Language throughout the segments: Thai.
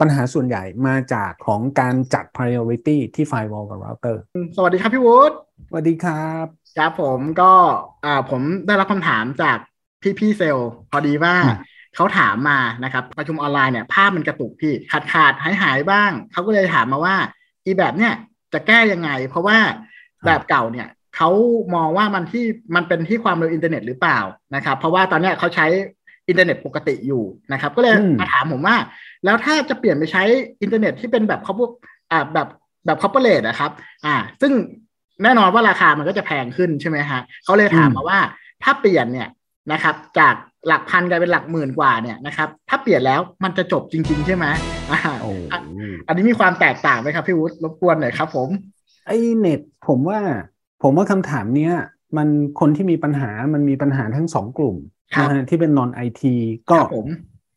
ปัญหาส่วนใหญ่มาจากของการจัด priority ที่ firewall กับ router สวัสดีครับพี่วุฒิสวัสดีครับครับผมก็ผมได้รับคำถามจากพี่พี่เซลพอดีว่าเขาถามมานะครับประชุมออนไลน์เนี่ยภาพมันกระตุกพี่ขาดขาดหายหายบ้าง เขาก็เลยถามมาว่า อีแบบเนี่ยจะแก้ยังไง เพราะว่าแบบเก่าเนี่ยเขามองว่ามันที่มันเป็นที่ความเร็วอินเทอร์เน็ตหรือเปล่านะครับ เพราะว่าตอนนี้เขาใช้อินเทอร์เน็ตปกติอยู่นะครับ ก็เลยมาถามผมว่า แล้วถ้าจะเปลี่ยนไปใช้อินเทอร์เน็ตที่เป็นแบบเขาพวกอ่าแบบแบบ corporate นะครับ อ่า ซึ่งแน่นอนว่าราคามันก็จะแพงขึ้นใช่ไหมฮะเขาเลยถามมาว่าถ้าเปลี่ยนเนี่ยนะครับ จากหลักพันกลายเป็นหลักหมื่นกว่าเนี่ยนะครับ ถ้าเปลี่ยนแล้วมันจะจบจริง ๆ ใช่ไหมอ่าอันนี้มีความแตกต่างไหมครับพี่วุฒิรบกวนหน่อยครับ ผม ไอเน็ตผมว่า ผมว่าคำถามเนี้ยมันคนที่มีปัญหามันมีปัญหาทั้งสองกลุ่มนะฮะที่เป็นนอนไอทีก็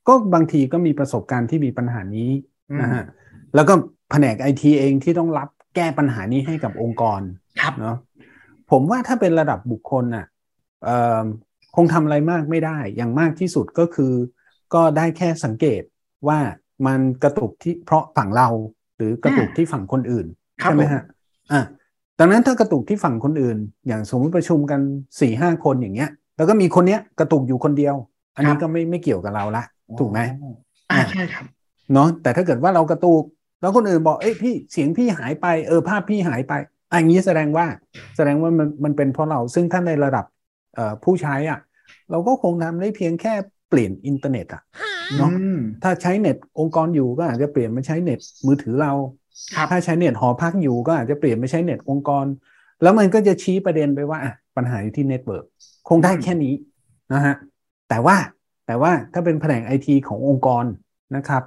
ก็บางทีก็มีประสบการณ์ที่มีปัญหานี้นะฮะแล้วก็แผนกไอทีเองที่ต้องรับแก้ปัญหานี้ให้กับองค์กรเนาะผมว่าถ้าเป็นระดับบุคคลน่ะคงทำอะไรมากไม่ได้ อย่างมากที่สุดก็คือ ก็ได้แค่สังเกตว่ามันกระตุกที่เพราะฝั่งเรา หรือกระตุกที่ฝั่งคนอื่นใช่ไหมฮะอะดังนั้นถ้ากระตุกที่ฝั่งคนอื่น อย่างสมมติประชุมกันสี่ห้าคนอย่างเงี้ย แล้วก็มีคนเนี้ยกระตุกอยู่คนเดียว อันนี้ก็ไม่ไม่เกี่ยวกับเราละ ถูกไหมอ่าใช่ครับเนาะแต่ถ้าเกิดว่าเรากระตุกแล้วคนอื่นบอกเอ้ยพี่เสียงพี่หายไปเออภาพพี่หายไปอันนี้แสดงว่าแสดงว่ามันมันเป็นเพราะเราซึ่งท่านในระดับเอ่อผู้ใช้อะ เราก็คงทำได้เพียงแค่เปลี่ยนอินเทอร์เน็ตอะเนาะถ้าใช้เน็ตองค์กรอยู่ก็อาจจะเปลี่ยนมาใช้เน็ตมือถือเรา ถ้าใช้เน็ตหอพักอยู่ก็อาจจะเปลี่ยนไปใช้เน็ตองค์กร แล้วมันก็จะชี้ประเด็นไปว่าปัญหาอยู่ที่ network คงได้แค่นี้นะฮะแต่ว่า แต่ว่าถ้าเป็นแผนกไอทีขององค์กรนะครับ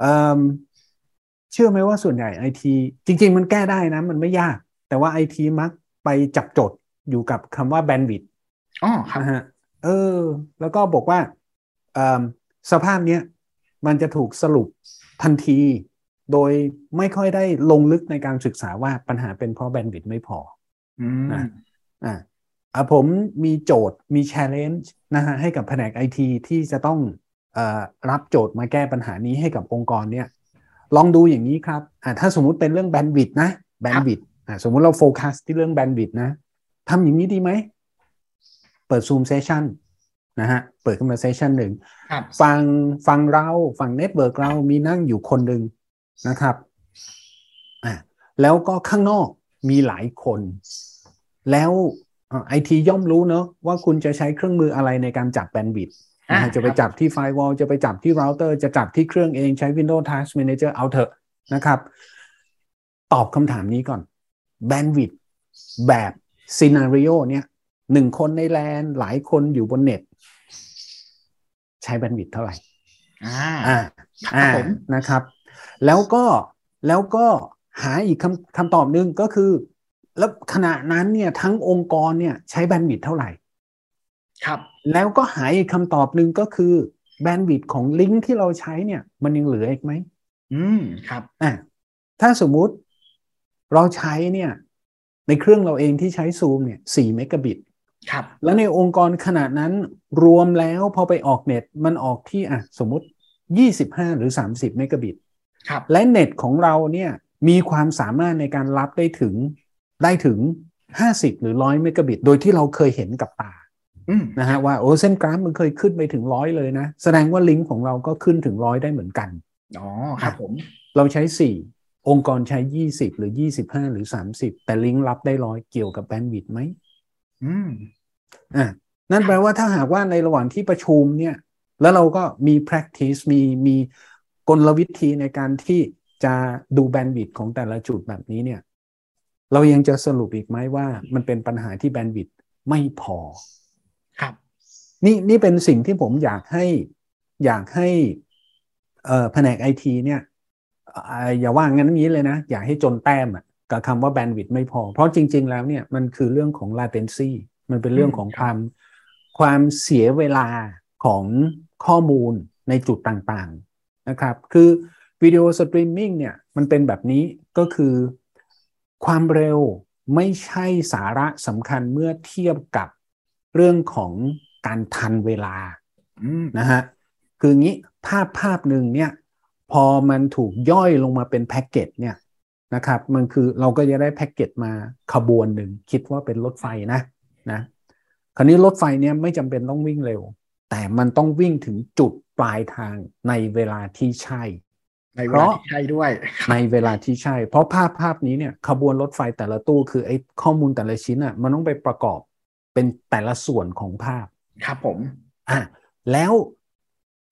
เชื่อไหมว่าส่วนใหญ่ไอทีจริง ๆ มันแก้ได้นะ มันไม่ยาก แต่ว่าไอทีมักไปจับจดอยู่กับคำว่า bandwidthอ๋อครับฮะเออ แล้วก็บอกว่าสภาพเนี้ยมันจะถูกสรุปทันที โดยไม่ค่อยได้ลงลึกในการศึกษาว่าปัญหาเป็นเพราะแบนด์วิดต์ไม่พออ่าอ่า อะผมมีโจทย์มี challenge นะฮะให้กับแผนกไอทีที่จะต้องอรับโจทย์มาแก้ปัญหานี้ให้กับองค์กรเนี่ยลองดูอย่างนี้ครับอ่าถ้าสมมุติเป็นเรื่องแบนด์วิดนะแบนด์วิดอ่าสมมุติเราโฟกัสที่เรื่อง bandwidth นะทำอย่างนี้ดีไหม เปิด Zoom session นะฮะเปิดขึ้นมา session หนึ่งฟังฟังเราฟัง network เรามีนั่งอยู่คนหนึ่งนะครับอ่าแล้วก็ข้างนอกมีหลายคน แล้ว ไอทีย่อมรู้เนอะว่าคุณจะใช้เครื่องมืออะไรในการจับ bandwidth จะไปจับที่ firewall จะไปจับที่เราเตอร์จะจับที่เครื่องเองใช้ Windows Task Manager เอาเถอะนะครับ ตอบคำถามนี้ก่อนแบนด์วิดต์แบบซีนารีโอเนี่ยหนึ่งคนในแลนหลายคนอยู่บนเน็ต ใช้แบนด์วิดต์เท่าไหร่อ่าอ่านะครับ แล้วก็แล้วก็หาอีกคำคำตอบหนึ่งก็คือ แล้วขณะนั้นเนี่ยทั้งองค์กรเนี่ยใช้แบนด์วิดต์เท่าไหร่ ครับ แล้วก็หาอีกคำตอบหนึ่งก็คือแบนด์วิดต์ของลิงก์ที่เราใช้เนี่ย มันยังเหลืออีกไหม อืม ครับ อะ ถ้าสมมุติเราใช้เนี่ย ในเครื่องเราเองที่ใช้ซูมเนี่ยสี่เมกะบิต ครับ แล้วในองค์กรขนาดนั้นรวมแล้วพอไปออกเน็ตมันออกที่อะสมมติยี่สิบห้าหรือสามสิบเมกะบิต ครับ และเน็ตของเราเนี่ยมีความสามารถในการรับได้ถึง ได้ถึง 50 หรือ 100 เมกะบิต โดยที่เราเคยเห็นกับตานะฮะว่าโอ้เส้นกราฟมันเคยขึ้นไปถึงร้อยเลยนะ แสดงว่าลิงก์ของเราก็ขึ้นถึงร้อยได้เหมือนกัน อ๋อครับผม เราใช้ 4 องค์กรใช้ 20 หรือ 25 หรือ 30 แต่ลิงก์รับได้ร้อยเกี่ยวกับแบนด์วิดต์ไหมอืมอ่านั่นแปลว่าถ้าหากว่าในระหว่างที่ประชุมเนี่ย แล้วเราก็มี practice มีมีกลวิธีในการที่จะดูแบนด์วิดต์ของแต่ละจุดแบบนี้เนี่ย เรายังจะสรุปอีกไหมว่า มันเป็นปัญหาที่แบนด์วิดต์ไม่พอ ครับ นี่นี่เป็นสิ่งที่ผมอยากให้อยากให้แผนกไอทีเนี่ยอย่าว่างั้นนี้เลยนะ อยากให้จนแต้มอะกับคำว่าแบนด์วิดต์ไม่พอ เพราะจริง ๆ แล้วเนี่ยมันคือเรื่องของ latency มันเป็นเรื่องของความความเสียเวลาของข้อมูลในจุดต่างๆนะครับ คือวิดีโอสตรีมมิ่งเนี่ยมันเป็นแบบนี้ก็คือ ความเร็วไม่ใช่สาระสำคัญเมื่อเทียบกับเรื่องของการทันเวลานะฮะคืองี้ภาพภาพหนึ่งเนี่ยพอมันถูกย่อยลงมาเป็น packet เนี่ยนะครับมันคือเราก็จะได้ packet มาขบวนหนึ่งคิดว่าเป็นรถไฟนะนะคราวนี้รถไฟเนี่ยไม่จำเป็นต้องวิ่งเร็ว แต่มันต้องวิ่งถึงจุดปลายทางในเวลาที่ใช่ ในเวลาที่ใช่ด้วย ในเวลาที่ใช่ เพราะภาพภาพนี้เนี่ยขบวนรถไฟแต่ละตู้คือไอ้ข้อมูลแต่ละชิ้นอะมันต้องไปประกอบเป็นแต่ละส่วนของภาพ ครับผมอะแล้ว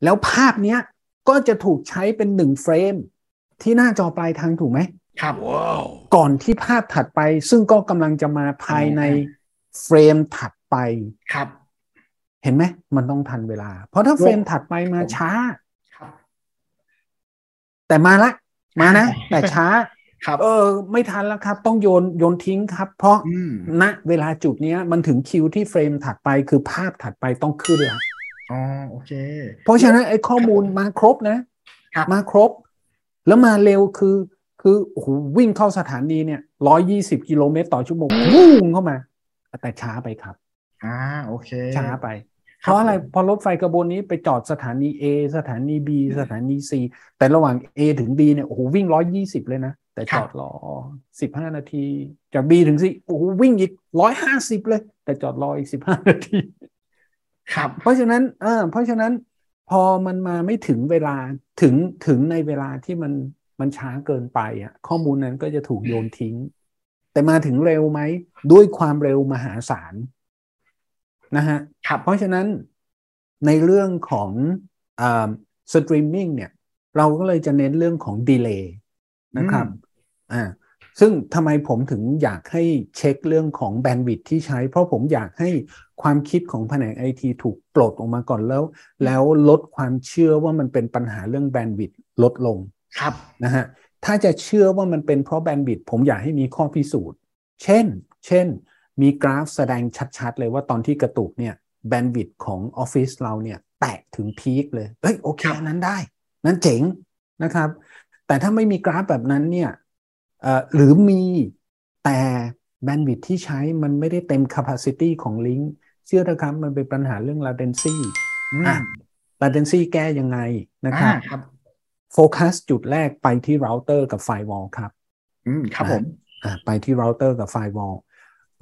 แล้วภาพเนี้ยก็จะถูกใช้เป็นหนึ่งเฟรม ที่หน้าจอปลายทางถูกไหมครับก่อนที่ภาพถัดไป ซึ่งก็กำลังจะมาภายในเฟรมถัดไปครับ เห็นไหมมันต้องทันเวลา เพราะถ้าเฟรมถัดไปมาช้าครับ แต่มาละ มานะ แต่ช้าครับ เออ ไม่ทันแล้วครับ ต้องโยนโยนทิ้งครับ เพราะอืมณเวลาจุดเนี้ยมันถึงคิวที่เฟรมถัดไปคือภาพถัดไปต้องขึ้นละอ๋อโอเค เพราะฉะนั้นไอ้ข้อมูลมาครบนะครับมาครบ แล้วมาเร็วคือ คือโอ้โหวิ่งเข้าสถานีเนี่ยร้อยยี่สิบกิโลเมตรต่อชั่วโมงวุ่งเข้ามา แต่ช้าไปครับ อ่าโอเค ช้าไปครับ เพราะอะไรพอรถไฟกระบวนนี้ไปจอดสถานี A สถานี B สถานี C แต่ระหว่าง A ถึง B เนี่ยโอ้โหวิ่งร้อยยี่สิบเลยนะ แต่จอดรอสิบห้านาที จาก B ถึง C โอ้โหวิ่งอีกร้อยห้าสิบเลย แต่จอดรออีกสิบห้านาที ครับ เพราะฉะนั้นเออเพราะฉะนั้นพอมันมาไม่ถึงเวลาถึงถึงในเวลาที่มันมันช้าเกินไปอะ ข้อมูลนั้นก็จะถูกโยนทิ้ง แต่มาถึงเร็วไหม ด้วยความเร็วมหาศาล นะฮะครับเพราะฉะนั้นในเรื่องของสตรีมมิ่งเนี่ย เราก็เลยจะเน้นเรื่องของ delay นะครับอ่าซึ่งทำไมผมถึงอยากให้เช็คเรื่องของ bandwidth ที่ใช้ เพราะผมอยากให้ความคิดของแผนกไอทีถูกปลดออกมาก่อนแล้ว แล้วลดความเชื่อว่ามันเป็นปัญหาเรื่องแบนด์วิดลดลงครับนะฮะถ้าจะเชื่อว่ามันเป็นเพราะแบนด์วิดต์ผมอยากให้มีข้อพิสูจน์ เช่น เช่น มีกราฟแสดงชัดๆ เลยว่าตอนที่กระตุกเนี่ยแบนด์วิดต์ของออฟฟิศเราเนี่ยแตะถึงพีคเลยเอ้ยโอเคครับอันนั้นได้ นั้นเจ๋งนะครับ แต่ถ้าไม่มีกราฟแบบนั้นเนี่ยเอ่อหรือมีแต่แบนด์วิดต์ที่ใช้มันไม่ได้เต็ม capacity ของลิงก์เชื่อเถอะครับมันเป็นปัญหาเรื่อง latency อืมอะ latency แก้ยังไงนะคอ่ารับครับโฟกัสจุดแรกไปที่เราเตอร์กับ firewall ครับ อืม ครับผม อ่า ไปที่เราเตอร์กับ firewall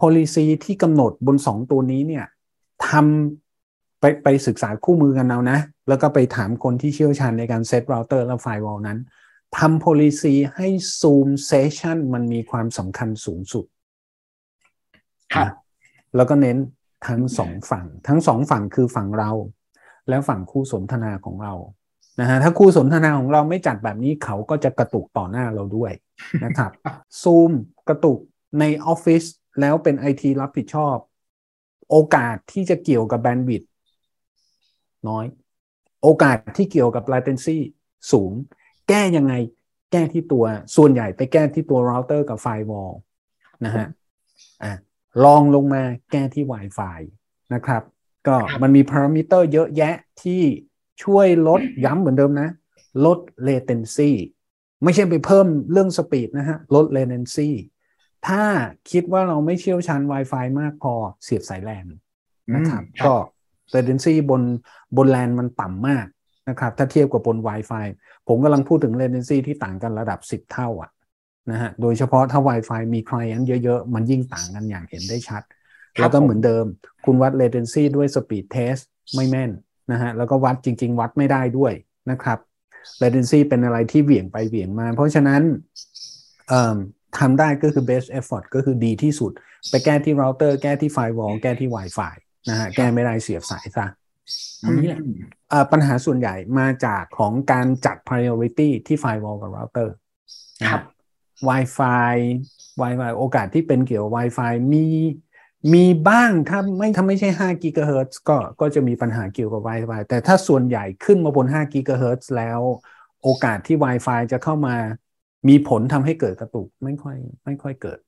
policy ที่กำหนดบนสองตัวนี้เนี่ยทำไปไปศึกษาคู่มือกันเอานะ แล้วก็ไปถามคนที่เชี่ยวชาญในการ set router และ firewall นั้นทำ policy ให้ Zoom Session มันมีความสำคัญสูงสุดครับนะแล้วก็เน้นทั้งสองฝั่ง ทั้งสองฝั่งคือฝั่งเรา และฝั่งคู่สนทนาของเรานะฮะถ้าคู่สนทนาของเราไม่จัดแบบนี้เขาก็จะกระตุกต่อหน้าเราด้วยนะครับซูมกระตุกในออฟฟิศ แล้วเป็นไอทีรับผิดชอบ โอกาสที่จะเกี่ยวกับแบนด์วิดต์น้อย โอกาสที่เกี่ยวกับ latency สูง แก้ยังไงแก้ที่ตัวส่วนใหญ่ไปแก้ที่ตัวเราเตอร์กับ firewall นะฮะอะลองลงมาแก้ที่ Wi-Fi นะครับ ก็ครับมันมีพารามิเตอร์เยอะแยะที่ช่วยลดย้ำเหมือนเดิมนะ ลด latency ไม่ใช่ไปเพิ่มเรื่อง speed นะฮะ ลด latency ถ้าคิดว่าเราไม่เชี่ยวชาญ Wi-Fi มากพอเสียบสายแลนนะครับอืมครับ ก็ latency บนบนแลนมันต่ำมากนะครับ ถ้าเทียบกับบน Wi-Fi ผมกำลังพูดถึง latency ที่ต่างกันระดับ 10 เท่าอะนะฮะ โดยเฉพาะถ้า Wi-Fi มี client เยอะ ๆ มันยิ่งต่างกันอย่างเห็นได้ชัดครับแล้วก็ผมเหมือนเดิม คุณวัด latency ด้วย speed test ไม่แม่นนะฮะ แล้วก็วัดจริง ๆ วัดไม่ได้ด้วยนะครับ latency เป็นอะไรที่เหวี่ยงไปเหวี่ยงมา เพราะฉะนั้นเอิ่ม ทำได้ก็คือ best effort ก็คือดีที่สุด ไปแก้ที่ router แก้ที่ firewall แก้ที่ Wi-Fi นะฮะแก้ไม่ได้เสียบสายซะเท่านี้แหละอืมเอ่อปัญหาส่วนใหญ่มาจากของการจัด priority ที่ firewall กับ router นะฮะครับ Wi-Fi Wi-Fi โอกาสที่เป็นเกี่ยวกับ Wi-Fi มีมีบ้างถ้าไม่ถ้าไม่ใช่5 GHz ก็ก็จะมีปัญหาเกี่ยวกับ Wi-Fi แต่ถ้าส่วนใหญ่ขึ้นมาบน5 GHz แล้ว โอกาสที่ Wi-Fi จะเข้ามา มีผลทำให้เกิดกระตุกไม่ค่อยไม่ค่อยเกิด